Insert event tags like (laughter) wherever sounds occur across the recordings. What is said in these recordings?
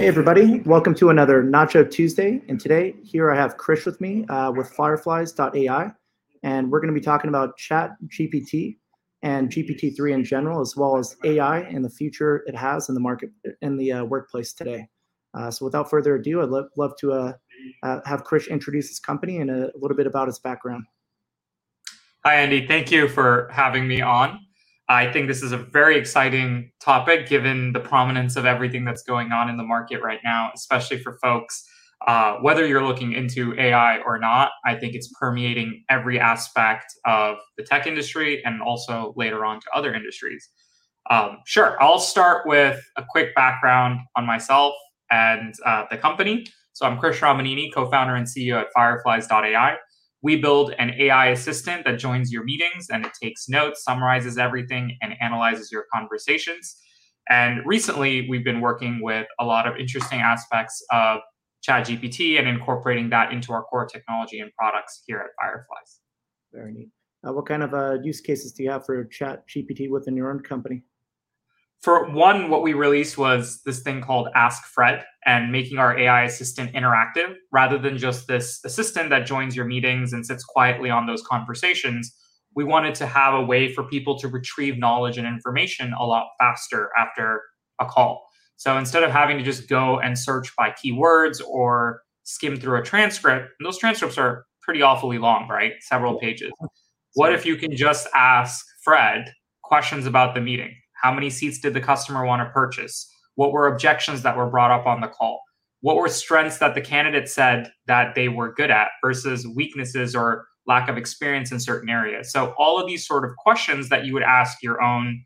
Hey everybody, welcome to another Nacho Tuesday. And today, here I have Krish with me uh, with Fireflies.ai, and we're going to be talking about Chat GPT and GPT-3 in general, as well as AI and the future it has in the market in the uh, workplace today. Uh, so, without further ado, I'd lo- love to uh, uh, have Krish introduce his company and a little bit about his background. Hi, Andy. Thank you for having me on. I think this is a very exciting topic given the prominence of everything that's going on in the market right now, especially for folks. Uh, whether you're looking into AI or not, I think it's permeating every aspect of the tech industry and also later on to other industries. Um, sure, I'll start with a quick background on myself and uh, the company. So I'm Krish Ramineni, co-founder and CEO at Fireflies.ai we build an AI assistant that joins your meetings and it takes notes, summarizes everything, and analyzes your conversations. And recently, we've been working with a lot of interesting aspects of ChatGPT and incorporating that into our core technology and products here at Fireflies. Very neat. Uh, what kind of uh, use cases do you have for ChatGPT within your own company? For one, what we released was this thing called Ask Fred and making our AI assistant interactive rather than just this assistant that joins your meetings and sits quietly on those conversations. We wanted to have a way for people to retrieve knowledge and information a lot faster after a call. So instead of having to just go and search by keywords or skim through a transcript, and those transcripts are pretty awfully long, right? Several pages. What if you can just ask Fred questions about the meeting? How many seats did the customer want to purchase? What were objections that were brought up on the call? What were strengths that the candidate said that they were good at versus weaknesses or lack of experience in certain areas? So, all of these sort of questions that you would ask your own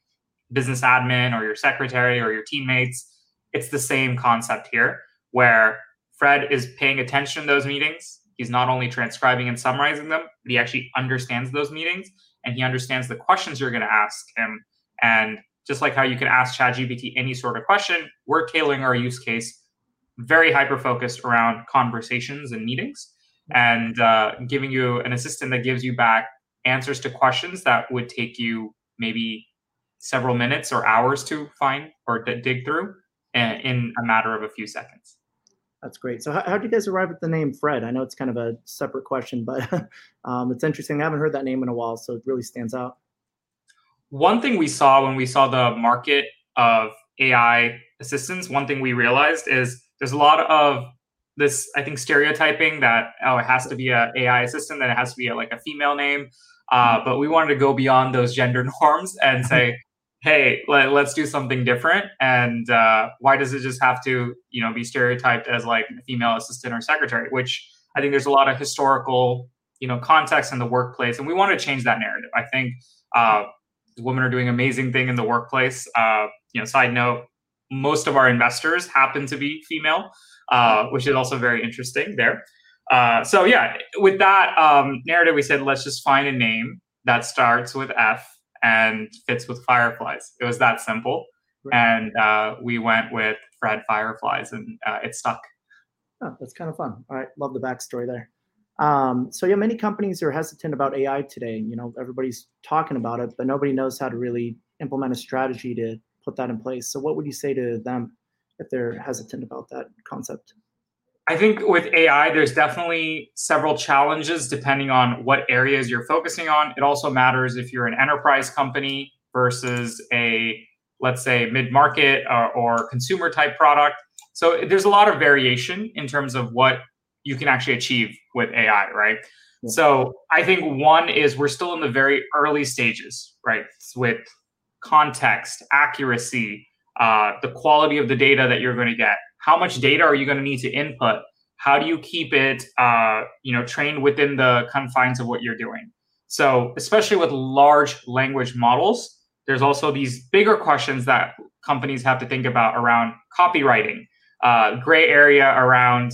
business admin or your secretary or your teammates, it's the same concept here where Fred is paying attention to those meetings. He's not only transcribing and summarizing them, but he actually understands those meetings and he understands the questions you're going to ask him and just like how you can ask ChatGPT any sort of question, we're tailoring our use case very hyper focused around conversations and meetings and uh, giving you an assistant that gives you back answers to questions that would take you maybe several minutes or hours to find or d- dig through in a matter of a few seconds. That's great. So, how, how did you guys arrive at the name Fred? I know it's kind of a separate question, but (laughs) um, it's interesting. I haven't heard that name in a while, so it really stands out one thing we saw when we saw the market of AI assistants, one thing we realized is there's a lot of this, I think, stereotyping that oh, it has to be an AI assistant, that it has to be a, like a female name. Uh, mm-hmm. but we wanted to go beyond those gender (laughs) norms and say, hey, let, us do something different. And uh, why does it just have to, you know, be stereotyped as like a female assistant or secretary? Which I think there's a lot of historical, you know, context in the workplace, and we want to change that narrative. I think uh, women are doing amazing thing in the workplace. Uh, you know, side note, most of our investors happen to be female, uh, which is also very interesting there. Uh, so yeah, with that um, narrative, we said let's just find a name that starts with F and fits with fireflies. It was that simple, right. and uh, we went with Fred Fireflies, and uh, it stuck. Oh, that's kind of fun. All right, love the backstory there. Um, so yeah, many companies are hesitant about AI today. You know, everybody's talking about it, but nobody knows how to really implement a strategy to put that in place. So what would you say to them if they're hesitant about that concept? I think with AI, there's definitely several challenges depending on what areas you're focusing on. It also matters if you're an enterprise company versus a, let's say, mid market or, or, consumer type product. So there's a lot of variation in terms of what you can actually achieve with AI, right? Yeah. So I think one is we're still in the very early stages, right? With context, accuracy, uh, the quality of the data that you're going to get. How much data are you going to need to input? How do you keep it, uh, you know, trained within the confines of what you're doing? So, especially with large language models, there's also these bigger questions that companies have to think about around copywriting, uh, gray area around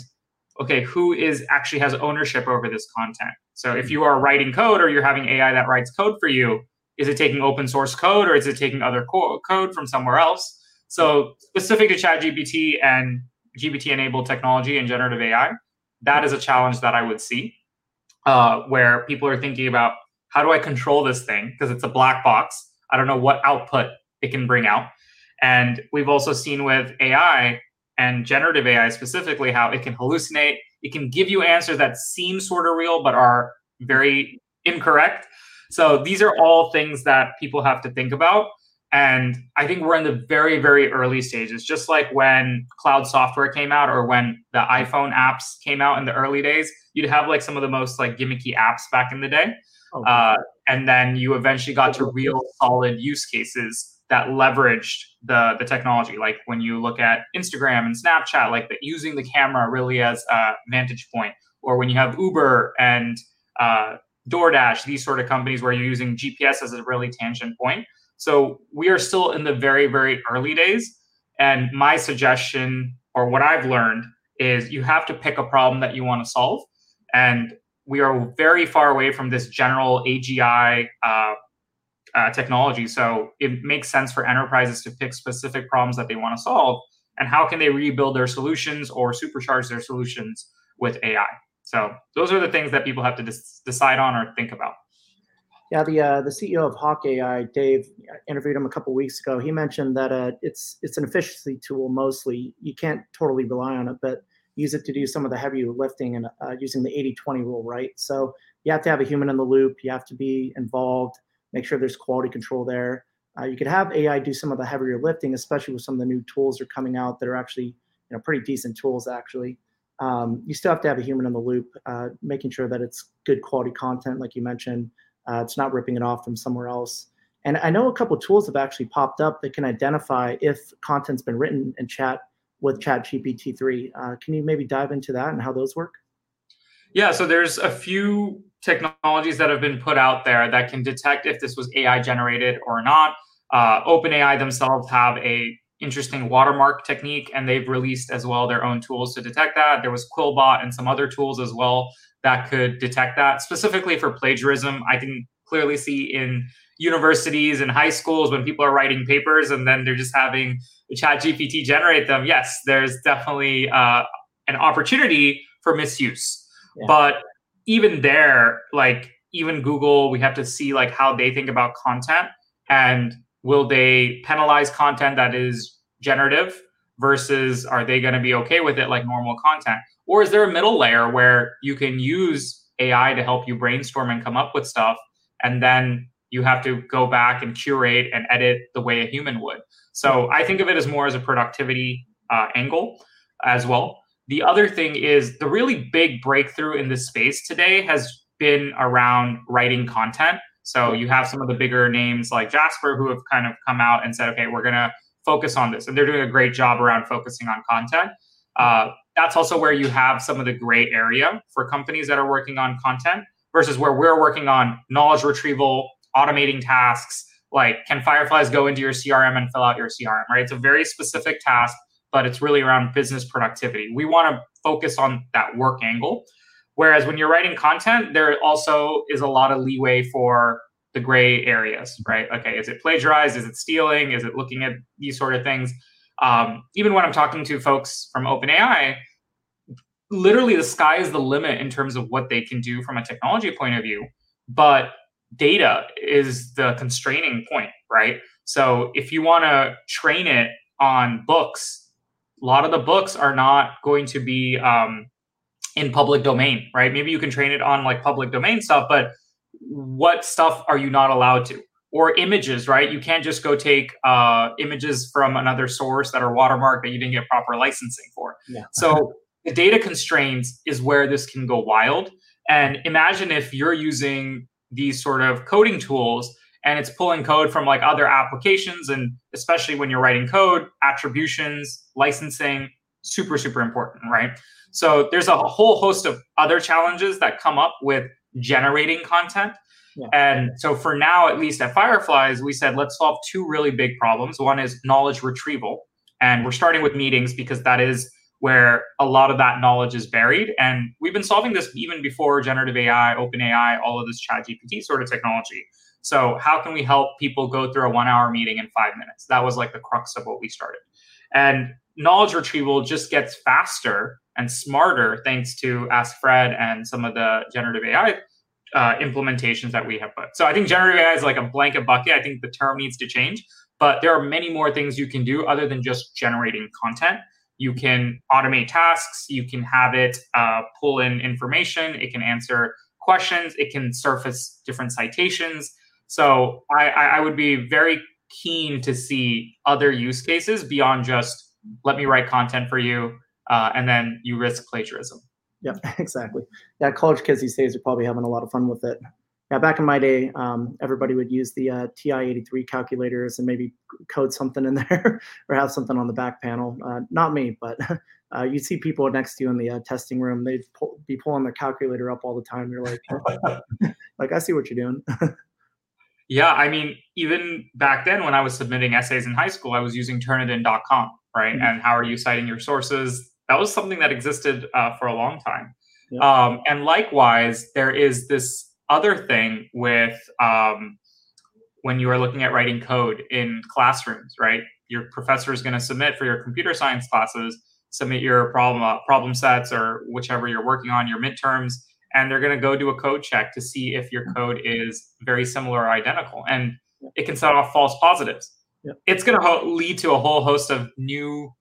okay, who is actually has ownership over this content? So if you are writing code or you're having AI that writes code for you, is it taking open source code or is it taking other co- code from somewhere else? So specific to ChatGPT and GPT enabled technology and generative AI, that is a challenge that I would see uh, where people are thinking about how do I control this thing because it's a black box. I don't know what output it can bring out. And we've also seen with AI and generative AI specifically, how it can hallucinate, it can give you answers that seem sort of real but are very incorrect. So these are all things that people have to think about. And I think we're in the very, very early stages, just like when cloud software came out or when the iPhone apps came out in the early days, you'd have like some of the most like gimmicky apps back in the day. Oh, uh, and then you eventually got to real solid use cases that leveraged the, the technology. Like when you look at Instagram and Snapchat, like the, using the camera really as a vantage point, or when you have Uber and uh, DoorDash, these sort of companies where you're using GPS as a really tangent point so we are still in the very, very early days. And my suggestion, or what I've learned, is you have to pick a problem that you want to solve. And we are very far away from this general AGI uh, uh, technology. So it makes sense for enterprises to pick specific problems that they want to solve. And how can they rebuild their solutions or supercharge their solutions with AI? So those are the things that people have to des- decide on or think about. Yeah, the uh, the CEO of Hawk AI, Dave, interviewed him a couple weeks ago. He mentioned that uh, it's it's an efficiency tool mostly. You can't totally rely on it, but use it to do some of the heavy lifting and uh, using the 80-20 rule, right? So you have to have a human in the loop. You have to be involved. Make sure there's quality control there. Uh, you could have AI do some of the heavier lifting, especially with some of the new tools that are coming out that are actually you know pretty decent tools actually. Um, you still have to have a human in the loop, uh, making sure that it's good quality content, like you mentioned uh, it's not ripping it off from somewhere else. And I know a couple tools have actually popped up that can identify if content's been written in chat with Chat GPT-3. Uh, can you maybe dive into that and how those work? Yeah, so there's a few technologies that have been put out there that can detect if this was AI generated or not. Uh, OpenAI themselves have a interesting watermark technique, and they've released as well their own tools to detect that. There was Quillbot and some other tools as well that could detect that. Specifically for plagiarism, I can clearly see in universities and high schools when people are writing papers and then they're just having the chat gpt generate them yes there's definitely uh, an opportunity for misuse yeah. but even there like even google we have to see like how they think about content and will they penalize content that is generative versus are they going to be okay with it like normal content or is there a middle layer where you can use AI to help you brainstorm and come up with stuff, and then you have to go back and curate and edit the way a human would? So I think of it as more as a productivity uh, angle as well. The other thing is the really big breakthrough in this space today has been around writing content. So you have some of the bigger names like Jasper who have kind of come out and said, okay, we're going to focus on this. And they're doing a great job around focusing on content. Uh, that's also where you have some of the gray area for companies that are working on content versus where we're working on knowledge retrieval, automating tasks. Like, can Fireflies go into your CRM and fill out your CRM, right? It's a very specific task, but it's really around business productivity. We want to focus on that work angle. Whereas when you're writing content, there also is a lot of leeway for the gray areas, right? Okay, is it plagiarized? Is it stealing? Is it looking at these sort of things? Um, even when I'm talking to folks from OpenAI, literally the sky is the limit in terms of what they can do from a technology point of view. But data is the constraining point, right? So if you want to train it on books, a lot of the books are not going to be um, in public domain, right? Maybe you can train it on like public domain stuff, but what stuff are you not allowed to? or images, right? You can't just go take uh, images from another source that are watermarked that you didn't get proper licensing for. Yeah. So the data constraints is where this can go wild. And imagine if you're using these sort of coding tools and it's pulling code from like other applications, and especially when you're writing code, attributions, licensing, super, super important, right? So there's a whole host of other challenges that come up with generating content. Yeah. And so for now, at least at Fireflies, we said let's solve two really big problems. One is knowledge retrieval. And we're starting with meetings because that is where a lot of that knowledge is buried. And we've been solving this even before generative AI, open AI, all of this chat GPT sort of technology. So how can we help people go through a one hour meeting in five minutes? That was like the crux of what we started. And knowledge retrieval just gets faster and smarter thanks to Ask Fred and some of the generative AI uh, implementations that we have put. So I think generative AI is like a blanket bucket. I think the term needs to change, but there are many more things you can do other than just generating content. You can automate tasks. You can have it uh, pull in information. It can answer questions. It can surface different citations. So I, I would be very keen to see other use cases beyond just let me write content for you uh, and then you risk plagiarism. Yeah, (laughs) exactly. Yeah, college kids these days are probably having a lot of fun with it. Yeah, back in my day, um, everybody would use the uh, TI-83 calculators and maybe code something in (laughs) there or have something on the back panel. Uh, not me, but (laughs) uh, you'd see people next to you in the uh, testing room. They'd pull, be pulling their calculator up all the time. You're like, like I see what you're doing. Yeah, I mean, even back then when I was submitting essays in high school, I was using Turnitin.com, right? Mm-hmm. And how are you citing your sources? That was something that existed uh, for a long time. Yeah. Um, and likewise, there is this other thing with um, when you are looking at writing code in classrooms, right? Your professor is going to submit for your computer science classes, submit your problem uh, problem sets or whichever you're working on, your midterms, and they're going to go do a code check to see if your code is very similar or identical, and it can set off false positives. Yeah. It's going to ho- lead to a whole host of new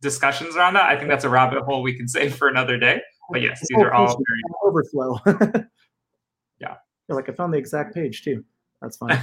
discussions around that. I think that's a rabbit hole we can (laughs) save for another day. But yes, these are all very (laughs) overflow. (laughs) yeah. You're like I found the exact page too. That's fine.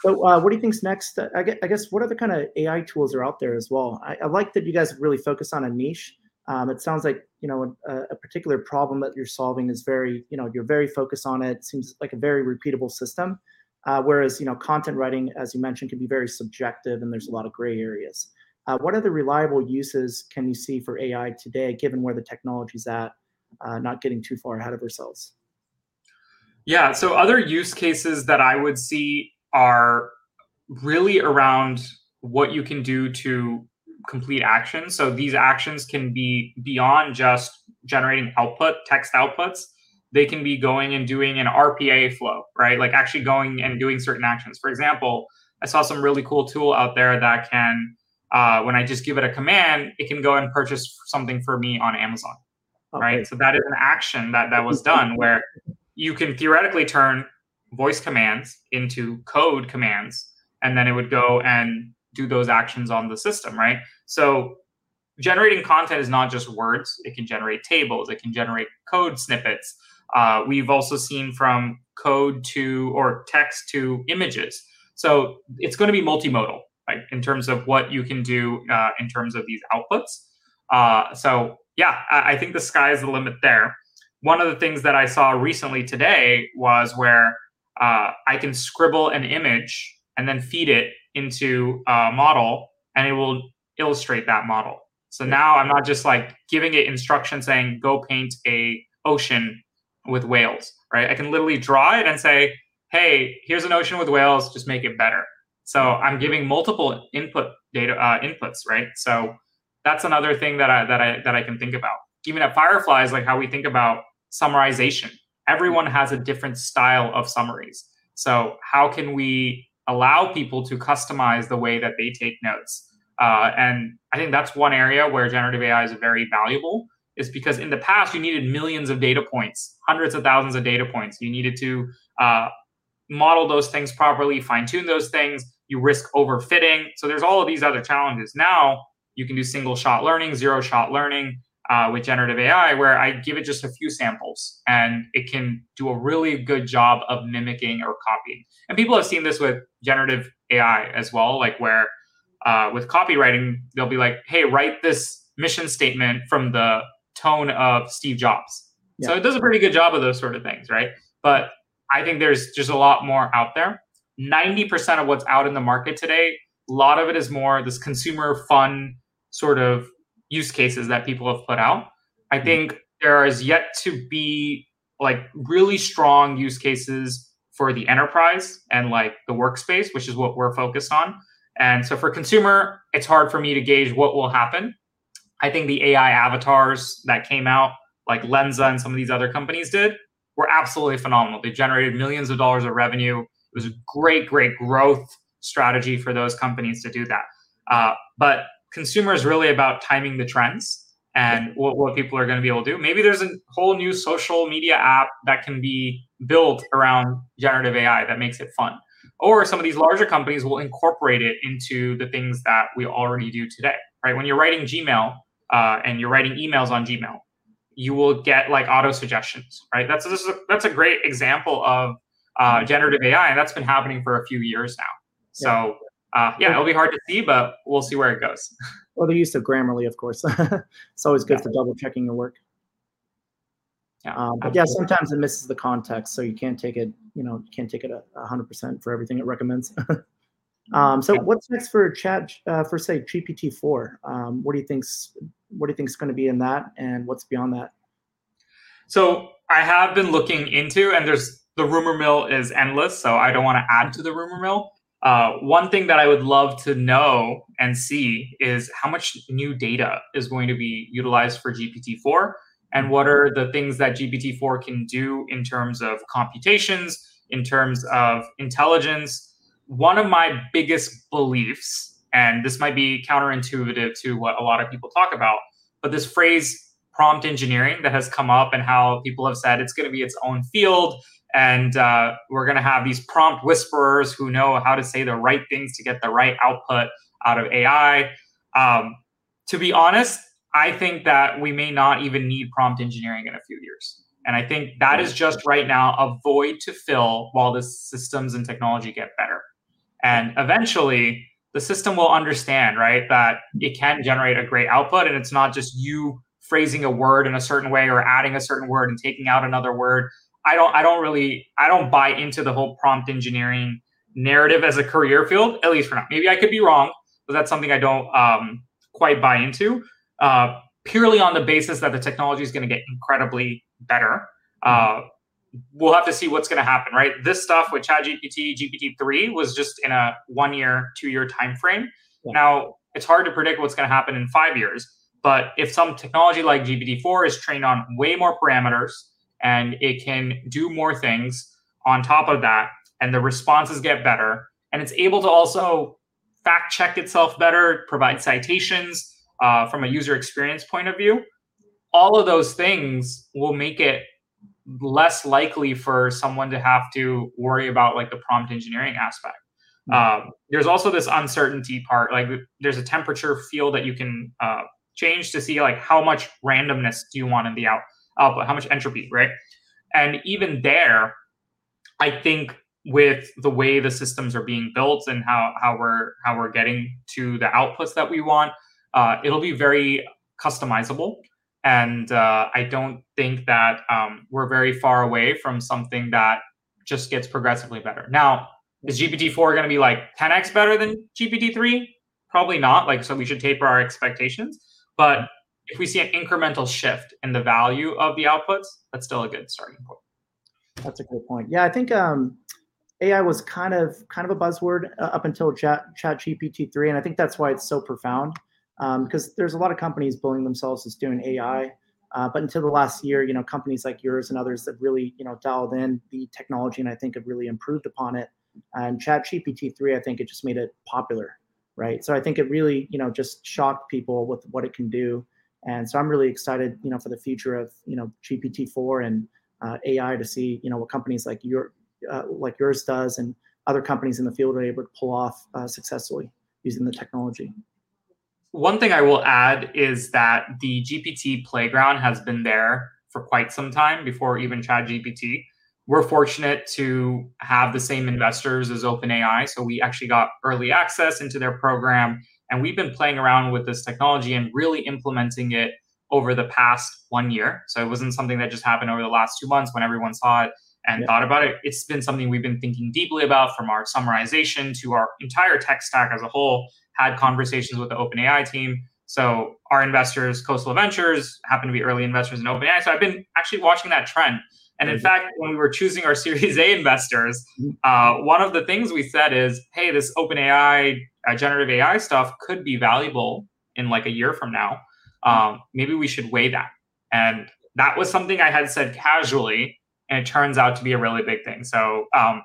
so, uh, what do you think's next? I guess, I guess what other kind of AI tools are out there as well? I, I like that you guys really focus on a niche. Um, it sounds like you know a, a, particular problem that you're solving is very you know you're very focused on it. seems like a very repeatable system. Uh, whereas you know content writing, as you mentioned, can be very subjective and there's a lot of gray areas. Uh, what other reliable uses can you see for AI today, given where the technology's at? Uh, not getting too far ahead of ourselves. Yeah. So other use cases that I would see are really around what you can do to complete actions. So these actions can be beyond just generating output, text outputs. They can be going and doing an RPA flow, right? Like actually going and doing certain actions. For example, I saw some really cool tool out there that can, uh, when I just give it a command, it can go and purchase something for me on Amazon, okay. right? So that is an action that that was done where you can theoretically turn voice commands into code commands, and then it would go and do those actions on the system, right? So generating content is not just words, it can generate tables, it can generate code snippets. Uh, we've also seen from code to or text to images. So it's going to be multimodal, right, in terms of what you can do uh, in terms of these outputs. Uh, so yeah, I, I think the sky is the limit there one of the things that I saw recently today was where uh, I can scribble an image and then feed it into a model and it will illustrate that model. So now I'm not just like giving it instructions saying go paint a ocean with whales, right? I can literally draw it and say, "Hey, here's an ocean with whales, just make it better." So I'm giving multiple input data uh, inputs, right? So that's another thing that I that I that I can think about. Even at Fireflies, like how we think about summarization. Everyone has a different style of summaries. So, how can we allow people to customize the way that they take notes? Uh, and I think that's one area where generative AI is very valuable, is because in the past you needed millions of data points, hundreds of thousands of data points. You needed to uh, model those things properly, fine tune those things. You risk overfitting. So there's all of these other challenges. Now you can do single shot learning, zero shot learning uh, with generative AI, where I give it just a few samples and it can do a really good job of mimicking or copying. And people have seen this with generative AI as well, like where uh, with copywriting, they'll be like, hey, write this mission statement from the tone of Steve Jobs. Yeah. So it does a pretty good job of those sort of things, right? But I think there's just a lot more out there. 90% of what's out in the market today, a lot of it is more this consumer fun sort of use cases that people have put out. I hmm. think there is yet to be like really strong use cases for the enterprise and like the workspace, which is what we're focused on. And so for consumer, it's hard for me to gauge what will happen. I think the AI avatars that came out, like Lensa and some of these other companies did, were absolutely phenomenal. They generated millions of dollars of revenue. It was a great, great growth strategy for those companies to do that. Uh, but consumer is really about timing the trends and what, what people are going to be able to do. Maybe there's a whole new social media app that can be built around generative AI that makes it fun. Or some of these larger companies will incorporate it into the things that we already do today right when you're writing gmail uh, and you're writing emails on gmail you will get like auto suggestions right that's this a, that's a great example of uh, generative ai and that's been happening for a few years now so uh, yeah it'll be hard to see but we'll see where it goes (laughs) Well, the use of Grammarly, of course. (laughs) it's always good yeah. for double checking your work. Yeah, um, but yeah, sometimes it misses the context, so you can't take it. You know, you can't take it a hundred percent for everything it recommends. (laughs) um, so, yeah. what's next for chat uh, for say GPT four? Um, what do you think's what do you think's going to be in that, and what's beyond that? So, I have been looking into, and there's the rumor mill is endless, so I don't want to add to the rumor mill. Uh, one thing that I would love to know and see is how much new data is going to be utilized for GPT-4 and what are the things that GPT-4 can do in terms of computations, in terms of intelligence. One of my biggest beliefs, and this might be counterintuitive to what a lot of people talk about, but this phrase prompt engineering that has come up and how people have said it's going to be its own field and uh, we're going to have these prompt whisperers who know how to say the right things to get the right output out of AI. Um, to be honest, I think that we may not even need prompt engineering in a few years. And I think that is just right now a void to fill while the systems and technology get better. And eventually, the system will understand, right, that it can generate a great output and it's not just you phrasing a word in a certain way or adding a certain word and taking out another word. I don't I don't really I don't buy into the whole prompt engineering narrative as a career field, at least for now. Maybe I could be wrong, but that's something I don't um, quite buy into uh, purely on the basis that the technology is going to get incredibly better. Uh, we'll have to see what's going to happen, right? This stuff with ChatGPT, GPT-3 was just in a one year, two year time frame. Yeah. Now, it's hard to predict what's going to happen in five years. But if some technology like GPT-4 is trained on way more parameters and it can do more things on top of that, and the responses get better, and it's able to also fact check itself better, provide citations, uh, from a user experience point of view, all of those things will make it less likely for someone to have to worry about like the prompt engineering aspect. Mm-hmm. Um, there's also this uncertainty part. Like there's a temperature field that you can uh, change to see like how much randomness do you want in the out output, how much entropy, right? And even there, I think with the way the systems are being built and how how we're how we're getting to the outputs that we want, uh, it'll be very customizable. And uh, I don't think that um, we're very far away from something that just gets progressively better. Now, is GPT-4 going to be like 10x better than GPT-3? Probably not. Like, so we should taper our expectations. But if we see an incremental shift in the value of the outputs, that's still a good starting point. That's a good point. Yeah, I think um, AI was kind of kind of a buzzword uh, up until Chat Chat GPT three, and I think that's why it's so profound um, because there's a lot of companies billing themselves as doing AI. Uh, but until the last year, you know, companies like yours and others that really, you know, dialed in the technology and I think have really improved upon it. And Chat GPT three, I think it just made it popular, right? So I think it really, you know, just shocked people with what it can do. And so I'm really excited, you know, for the future of, you know, GPT four and uh, AI to see, you know, what companies like your uh, like yours does and other companies in the field are able to pull off uh, successfully using the technology. One thing I will add is that the GPT playground has been there for quite some time before even ChatGPT. We're fortunate to have the same investors as OpenAI. So we actually got early access into their program. And we've been playing around with this technology and really implementing it over the past one year. So it wasn't something that just happened over the last two months when everyone saw it and yeah. thought about it. It's been something we've been thinking deeply about from our summarization to our entire tech stack as a whole had conversations with the OpenAI team. So our investors, Khosla Ventures, happen to be early investors in OpenAI. So I've been actually watching that trend. And in fact, when we were choosing our (laughs) Series A investors, uh, one of the things we said is, "Hey, this OpenAI uh, generative AI stuff could be valuable in like a year from now. Um, maybe we should weigh that." And that was something I had said casually, and it turns out to be a really big thing. So um,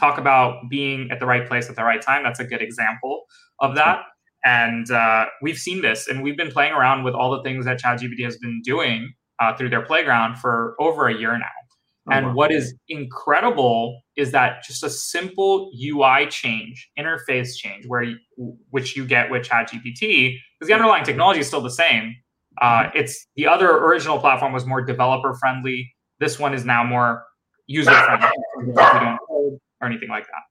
talk about being at the right place at the right time. That's a good example of that. And uh, we've seen this, and we've been playing around with all the things that ChatGPT has been doing uh, through their playground for over a year now. Oh, and what is incredible is that just a simple UI change, interface change, where you, which you get with ChatGPT, because the underlying technology is still the same. Uh, mm-hmm. it's the other original platform was more developer friendly. This one is now more user friendly (laughs) or anything like that.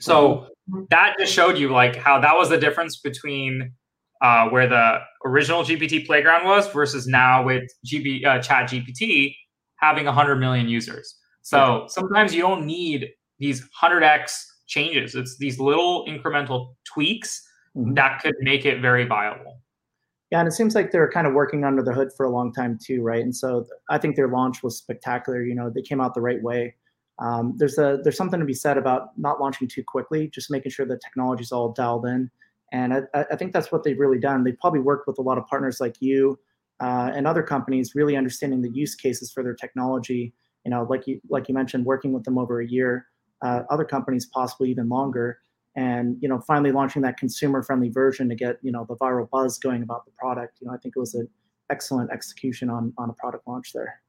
So mm-hmm. that just showed you like how that was the difference between uh, where the original GPT playground was versus now with GB uh, Chat GPT having 100 million users. So sometimes you don't need these 100x changes. It's these little incremental tweaks mm-hmm. that could make it very viable. Yeah, and it seems like they're kind of working under the hood for a long time too, right? And so I think their launch was spectacular. You know, they came out the right way. Um, there's a there's something to be said about not launching too quickly, just making sure the technology's all dialed in. And I, I think that's what they've really done. They've probably worked with a lot of partners like you uh, and other companies, really understanding the use cases for their technology. You know, like you like you mentioned, working with them over a year. Uh, other companies possibly even longer and you know finally launching that consumer friendly version to get you know the viral buzz going about the product you know i think it was an excellent execution on on a product launch there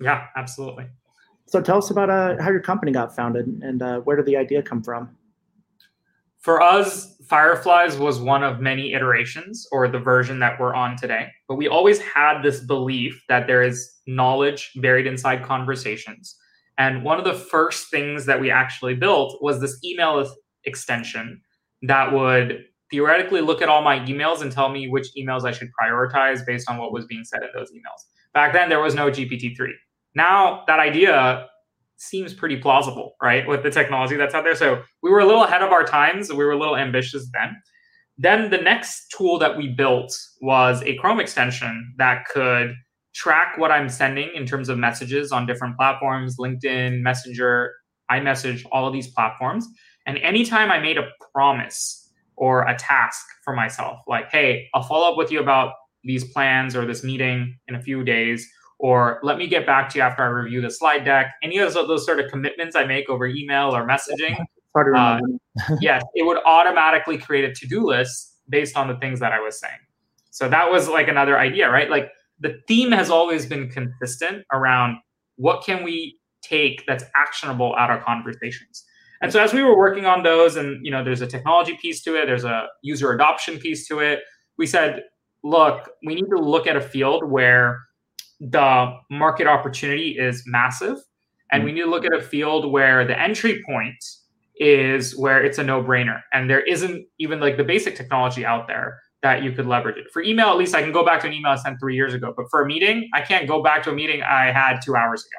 yeah absolutely so tell us about uh, how your company got founded and uh, where did the idea come from for us fireflies was one of many iterations or the version that we're on today but we always had this belief that there is knowledge buried inside conversations and one of the first things that we actually built was this email extension that would theoretically look at all my emails and tell me which emails I should prioritize based on what was being said in those emails. Back then, there was no GPT-3. Now that idea seems pretty plausible, right, with the technology that's out there. So we were a little ahead of our times. We were a little ambitious then. Then the next tool that we built was a Chrome extension that could track what I'm sending in terms of messages on different platforms, LinkedIn, Messenger, iMessage, all of these platforms, and anytime I made a promise or a task for myself, like, hey, I'll follow up with you about these plans or this meeting in a few days, or let me get back to you after I review the slide deck, any of those, those sort of commitments I make over email or messaging, (laughs) uh, (laughs) yes, it would automatically create a to do list based on the things that I was saying. So that was like another idea, right? Like the theme has always been consistent around what can we take that's actionable out of conversations. And so as we were working on those, and you know, there's a technology piece to it, there's a user adoption piece to it. We said, look, we need to look at a field where the market opportunity is massive, and we need to look at a field where the entry point is where it's a no-brainer, and there isn't even like the basic technology out there that you could leverage it. For email, at least I can go back to an email I sent three years ago, but for a meeting, I can't go back to a meeting I had two hours ago.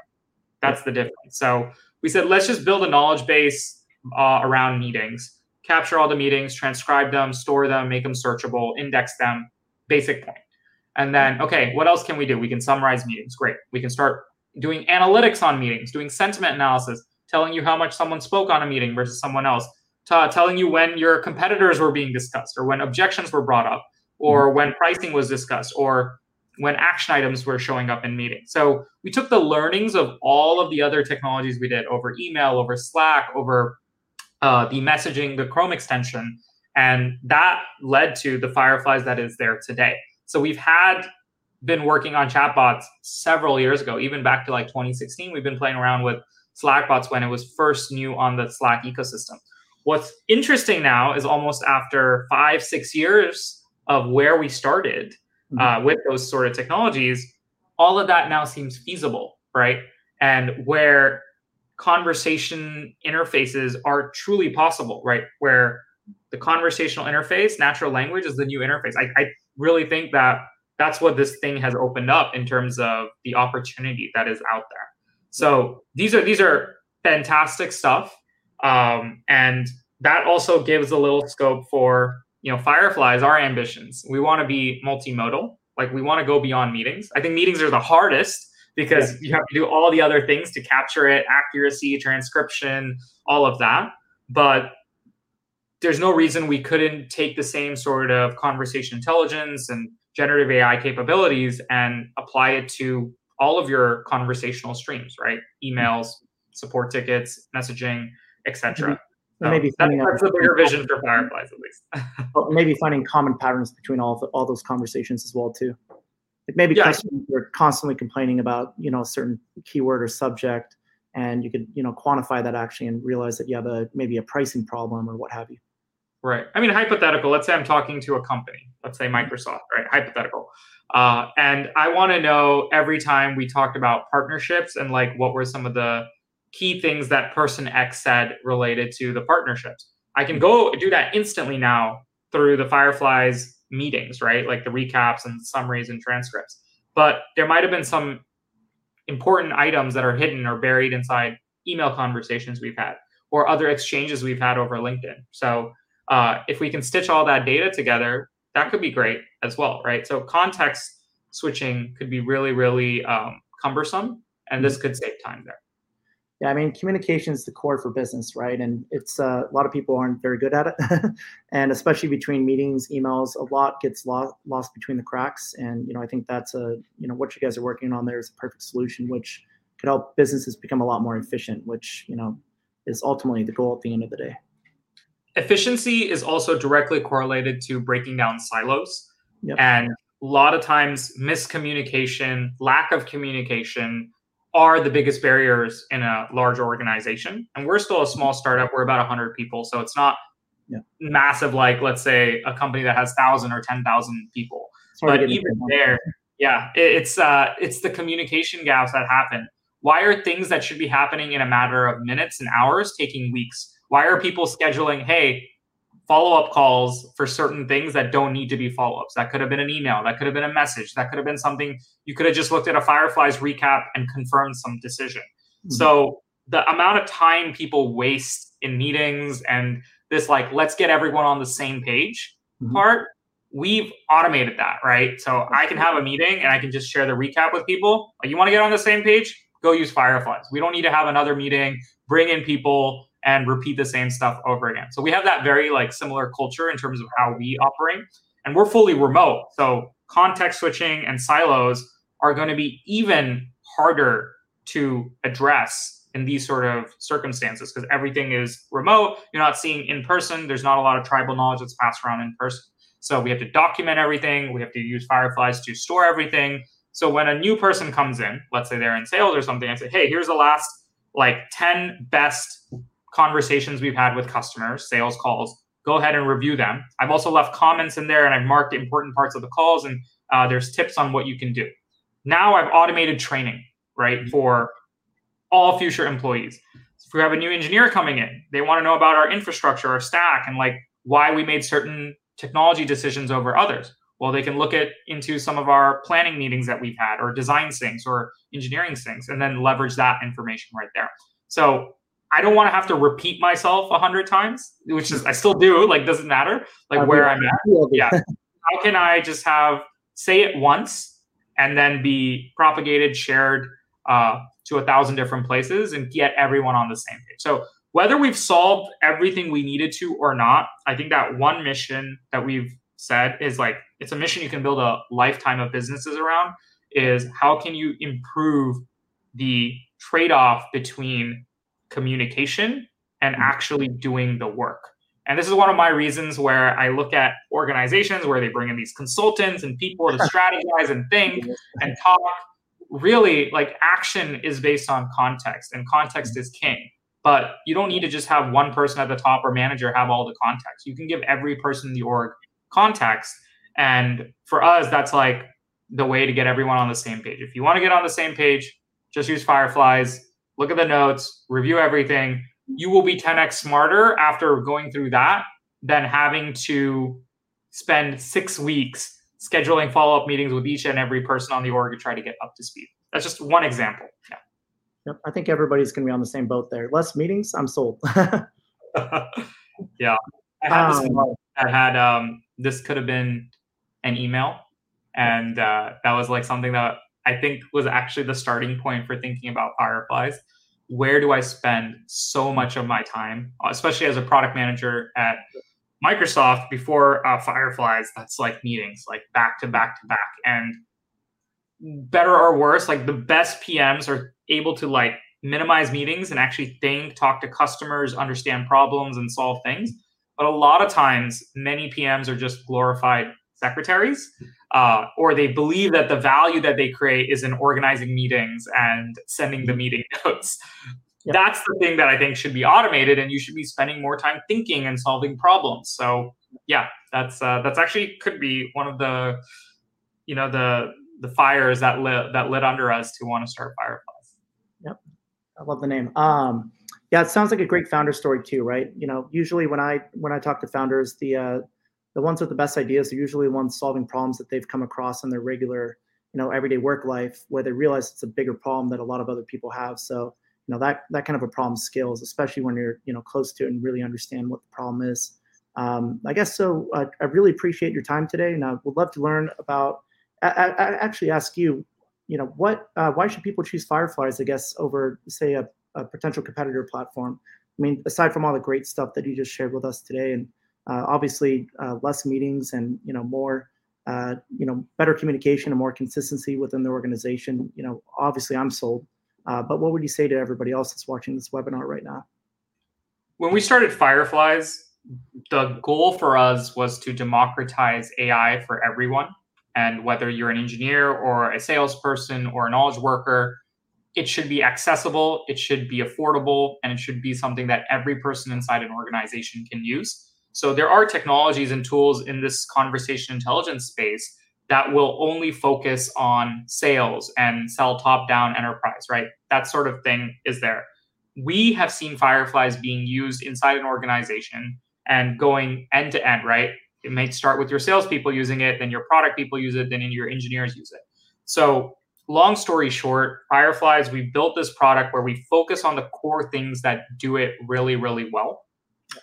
That's the difference. So we said let's just build a knowledge base uh, around meetings, capture all the meetings, transcribe them, store them, make them searchable, index them. Basic point. And then, okay, what else can we do? We can summarize meetings. Great. We can start doing analytics on meetings, doing sentiment analysis, telling you how much someone spoke on a meeting versus someone else, t- telling you when your competitors were being discussed or when objections were brought up or mm-hmm. when pricing was discussed or when action items were showing up in meetings. So we took the learnings of all of the other technologies we did over email, over Slack, over uh, the messaging, the Chrome extension, and that led to the Fireflies that is there today. So we've had been working on chatbots several years ago, even back to like 2016. We've been playing around with Slackbots when it was first new on the Slack ecosystem. What's interesting now is almost after five, six years of where we started, uh, mm-hmm. with those sort of technologies, all of that now seems feasible, right? And where conversation interfaces are truly possible, right? Where the conversational interface, natural language is the new interface. I, I really think that that's what this thing has opened up in terms of the opportunity that is out there. So these are these are fantastic stuff, um, and that also gives a little scope for you know, Fireflies, our ambitions. We want to be multimodal. Like we want to go beyond meetings. I think meetings are the hardest because yeah. you have to do all the other things to capture it, accuracy, transcription, all of that. But there's no reason we couldn't take the same sort of conversation intelligence and generative AI capabilities and apply it to all of your conversational streams, right? Emails, support tickets, messaging, etc maybe finding that's, a bigger vision for fireflies at least (laughs) maybe finding common patterns between all the, all those conversations as well too Like maybe yeah. customers are constantly complaining about you know a certain keyword or subject, and you could you know quantify that actually and realize that you have a maybe a pricing problem or what have you. Right. I mean, hypothetical. Let's say I'm talking to a company. Let's say Microsoft. Right. Hypothetical. Uh, and I want to know every time we talked about partnerships and like what were some of the key things that person X said related to the partnerships. I can go do that instantly now through the Fireflies meetings, right? Like the recaps and summaries and transcripts. But there might have been some important items that are hidden or buried inside email conversations we've had or other exchanges we've had over LinkedIn. So uh, if we can stitch all that data together, that could be great as well, right? So context switching could be really, really um, cumbersome, and this could save time there. Yeah, I mean, communication is the core for business, right? And it's uh, a lot of people aren't very good at it, (laughs) and especially between meetings, emails, a lot gets lost lost between the cracks. And you know, I think that's a you know what you guys are working on there is a perfect solution, which could help businesses become a lot more efficient, which you know is ultimately the goal at the end of the day. Efficiency is also directly correlated to breaking down silos, yep. and a lot of times miscommunication, lack of communication are the biggest barriers in a large organization. And we're still a small startup. We're about 100 people. So it's not yeah. massive like, let's say, a company that has 1,000 or 10,000 people. Sorry but even there, yeah, it's uh, it's the communication gaps that happen. Why are things that should be happening in a matter of minutes and hours taking weeks? Why are people scheduling, hey, follow up calls for certain things that don't need to be follow ups. That could have been an email, that could have been a message, that could have been something you could have just looked at a Fireflies recap and confirmed some decision. Mm-hmm. So the amount of time people waste in meetings and this like let's get everyone on the same page mm-hmm. part we've automated that right so i can have a meeting and i can just share the recap with people like, you want to get on the same page go use fireflies we don't need to have another meeting bring in people and repeat the same stuff over again. So we have that very like similar culture in terms of how we operate. And we're fully remote. So context switching and silos are going to be even harder to address in these sort of circumstances because everything is remote. You're not seeing in person. There's not a lot of tribal knowledge that's passed around in person. So we have to document everything. We have to use Fireflies to store everything. So when a new person comes in, let's say they're in sales or something, I say, hey, here's the last like 10 best conversations we've had with customers, sales calls, go ahead and review them. I've also left comments in there and I've marked important parts of the calls and uh, there's tips on what you can do. Now I've automated training, right, mm-hmm. for all future employees. So if we have a new engineer coming in, they want to know about our infrastructure, our stack, and like why we made certain technology decisions over others. Well, they can look at into some of our planning meetings that we've had, or design syncs, or engineering syncs, and then leverage that information right there. So I don't want to have to repeat myself a hundred times, which is I still do. Like doesn't matter, like I where I'm at. Yeah. (laughs) How can I just have say it once and then be propagated, shared uh, to a thousand different places, and get everyone on the same page? So whether we've solved everything we needed to or not, I think that one mission that we've said is like it's a mission you can build a lifetime of businesses around. Is how can you improve the trade-off between communication and mm-hmm. actually doing the work. And this is one of my reasons where I look at organizations where they bring in these consultants and people to strategize and think and talk. Really, like action is based on context, and context mm-hmm. is king. But you don't need to just have one person at the top or manager have all the context. You can give every person in the org context. And for us, that's like the way to get everyone on the same page. If you want to get on the same page, just use Fireflies look at the notes, review everything. You will be 10x smarter after going through that than having to spend six weeks scheduling follow up meetings with each and every person on the org to try to get up to speed. That's just one example. Yeah. Yep. I think everybody's going to be on the same boat there. Less meetings, I'm sold. (laughs) yeah. I had um, this I had um, this could have been an email, and uh, that was like something that I think was actually the starting point for thinking about fireflies. Where do I spend so much of my time, especially as a product manager at Microsoft before uh, Fireflies? That's like meetings, like back to back to back. And better or worse, like the best PMs are able to like minimize meetings and actually think, talk to customers, understand problems, and solve things. But a lot of times, many PMs are just glorified secretaries uh, or they believe that the value that they create is in organizing meetings and sending the mm-hmm. meeting (laughs) notes. Yep. That's the thing that I think should be automated, and you should be spending more time thinking and solving problems. So, yeah, that's uh, that's actually could be one of the, you know, the the fires that lit that lit under us to want to start Fireflies. Yep, I love the name. Um, yeah, it sounds like a great founder story too, right? You know, usually when I when I talk to founders, the uh, the ones with the best ideas are usually the ones solving problems that they've come across in their regular, you know, everyday work life, where they realize it's a bigger problem that a lot of other people have. So, you know, that that kind of a problem scales, especially when you're you know close to it and really understand what the problem is. Um, I guess so. I really appreciate your time today, and I would love to learn about. I, I, I actually ask you, you know, what uh, why should people choose Fireflies? I guess over say a a potential competitor platform. I mean, aside from all the great stuff that you just shared with us today, and obviously uh, less meetings and you know more, uh, you know, better communication and more consistency within the organization. You know, obviously I'm sold. Uh, but what would you say to everybody else that's watching this webinar right now? When we started Fireflies, the goal for us was to democratize AI for everyone. And whether you're an engineer or a salesperson or a knowledge worker, it should be accessible, it should be affordable, and it should be something that every person inside an organization can use. So there are technologies and tools in this conversation intelligence space that will only focus on sales and sell top down enterprise, right? That sort of thing is there. We have seen Fireflies being used inside an organization and going end to end, right? It may start with your salespeople using it, then your product people use it, then your engineers use it. So long story short, Fireflies, we built this product where we focus on the core things that do it really, really well.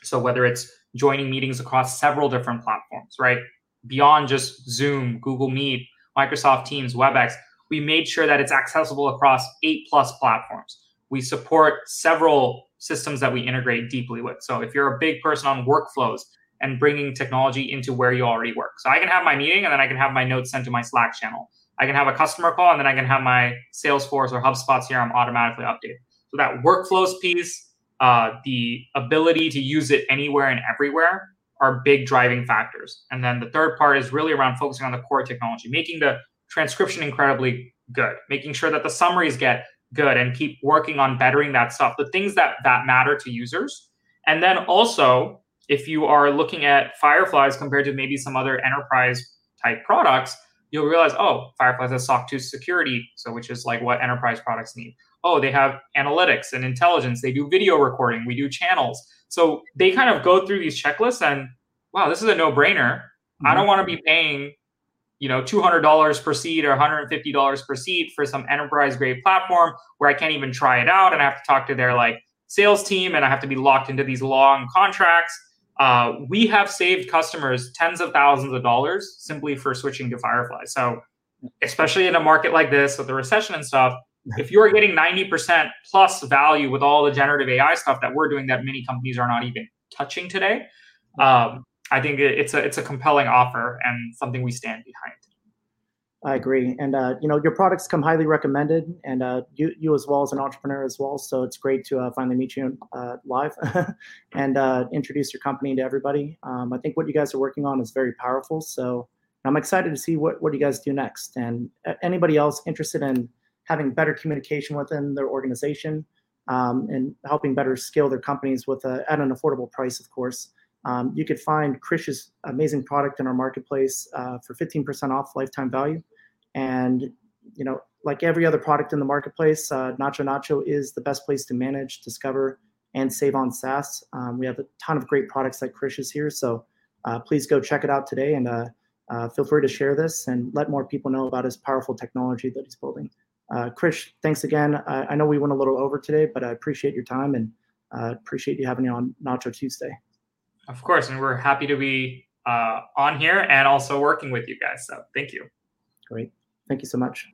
So whether it's joining meetings across several different platforms, right? Beyond just Zoom, Google Meet, Microsoft Teams, WebEx, we made sure that it's accessible across eight plus platforms. We support several systems that we integrate deeply with. So if you're a big person on workflows and bringing technology into where you already work. So I can have my meeting and then I can have my notes sent to my Slack channel. I can have a customer call and then I can have my Salesforce or HubSpot CRM automatically updated. So that workflows piece, uh, the ability to use it anywhere and everywhere are big driving factors. And then the third part is really around focusing on the core technology, making the transcription incredibly good, making sure that the summaries get good and keep working on bettering that stuff, the things that that matter to users. And then also, if you are looking at Fireflies compared to maybe some other enterprise type products, you'll realize, oh, Fireflies has SOC 2 security, so which is like what enterprise products need. Oh, they have analytics and intelligence. They do video recording. We do channels. So they kind of go through these checklists and wow, this is a no-brainer. Mm-hmm. I don't want to be paying, you know, $200 per seat or $150 per seat for some enterprise grade platform where I can't even try it out and I have to talk to their like sales team and I have to be locked into these long contracts uh, we have saved customers tens of thousands of dollars simply for switching to Firefly. So, especially in a market like this with the recession and stuff, if you're getting 90% plus value with all the generative AI stuff that we're doing that many companies are not even touching today, um, I think it's a it's a compelling offer and something we stand behind. I agree, and uh, you know your products come highly recommended, and uh, you you as well as an entrepreneur as well. So it's great to uh, finally meet you uh, live (laughs) and uh, introduce your company to everybody. Um, I think what you guys are working on is very powerful. So I'm excited to see what what you guys do next. And anybody else interested in having better communication within their organization um, and helping better scale their companies with a, at an affordable price, of course. Um, you could find Krish's amazing product in our marketplace uh, for 15% off lifetime value. And you know, like every other product in the marketplace, uh, Nacho Nacho is the best place to manage, discover, and save on SaaS. Um, we have a ton of great products like Krish is here, so uh, please go check it out today and uh, uh, feel free to share this and let more people know about his powerful technology that he's building. Uh, Krish, thanks again. I, I know we went a little over today, but I appreciate your time and uh, appreciate you having me on Nacho Tuesday. Of course, and we're happy to be uh, on here and also working with you guys. So thank you. Great. Thank you so much.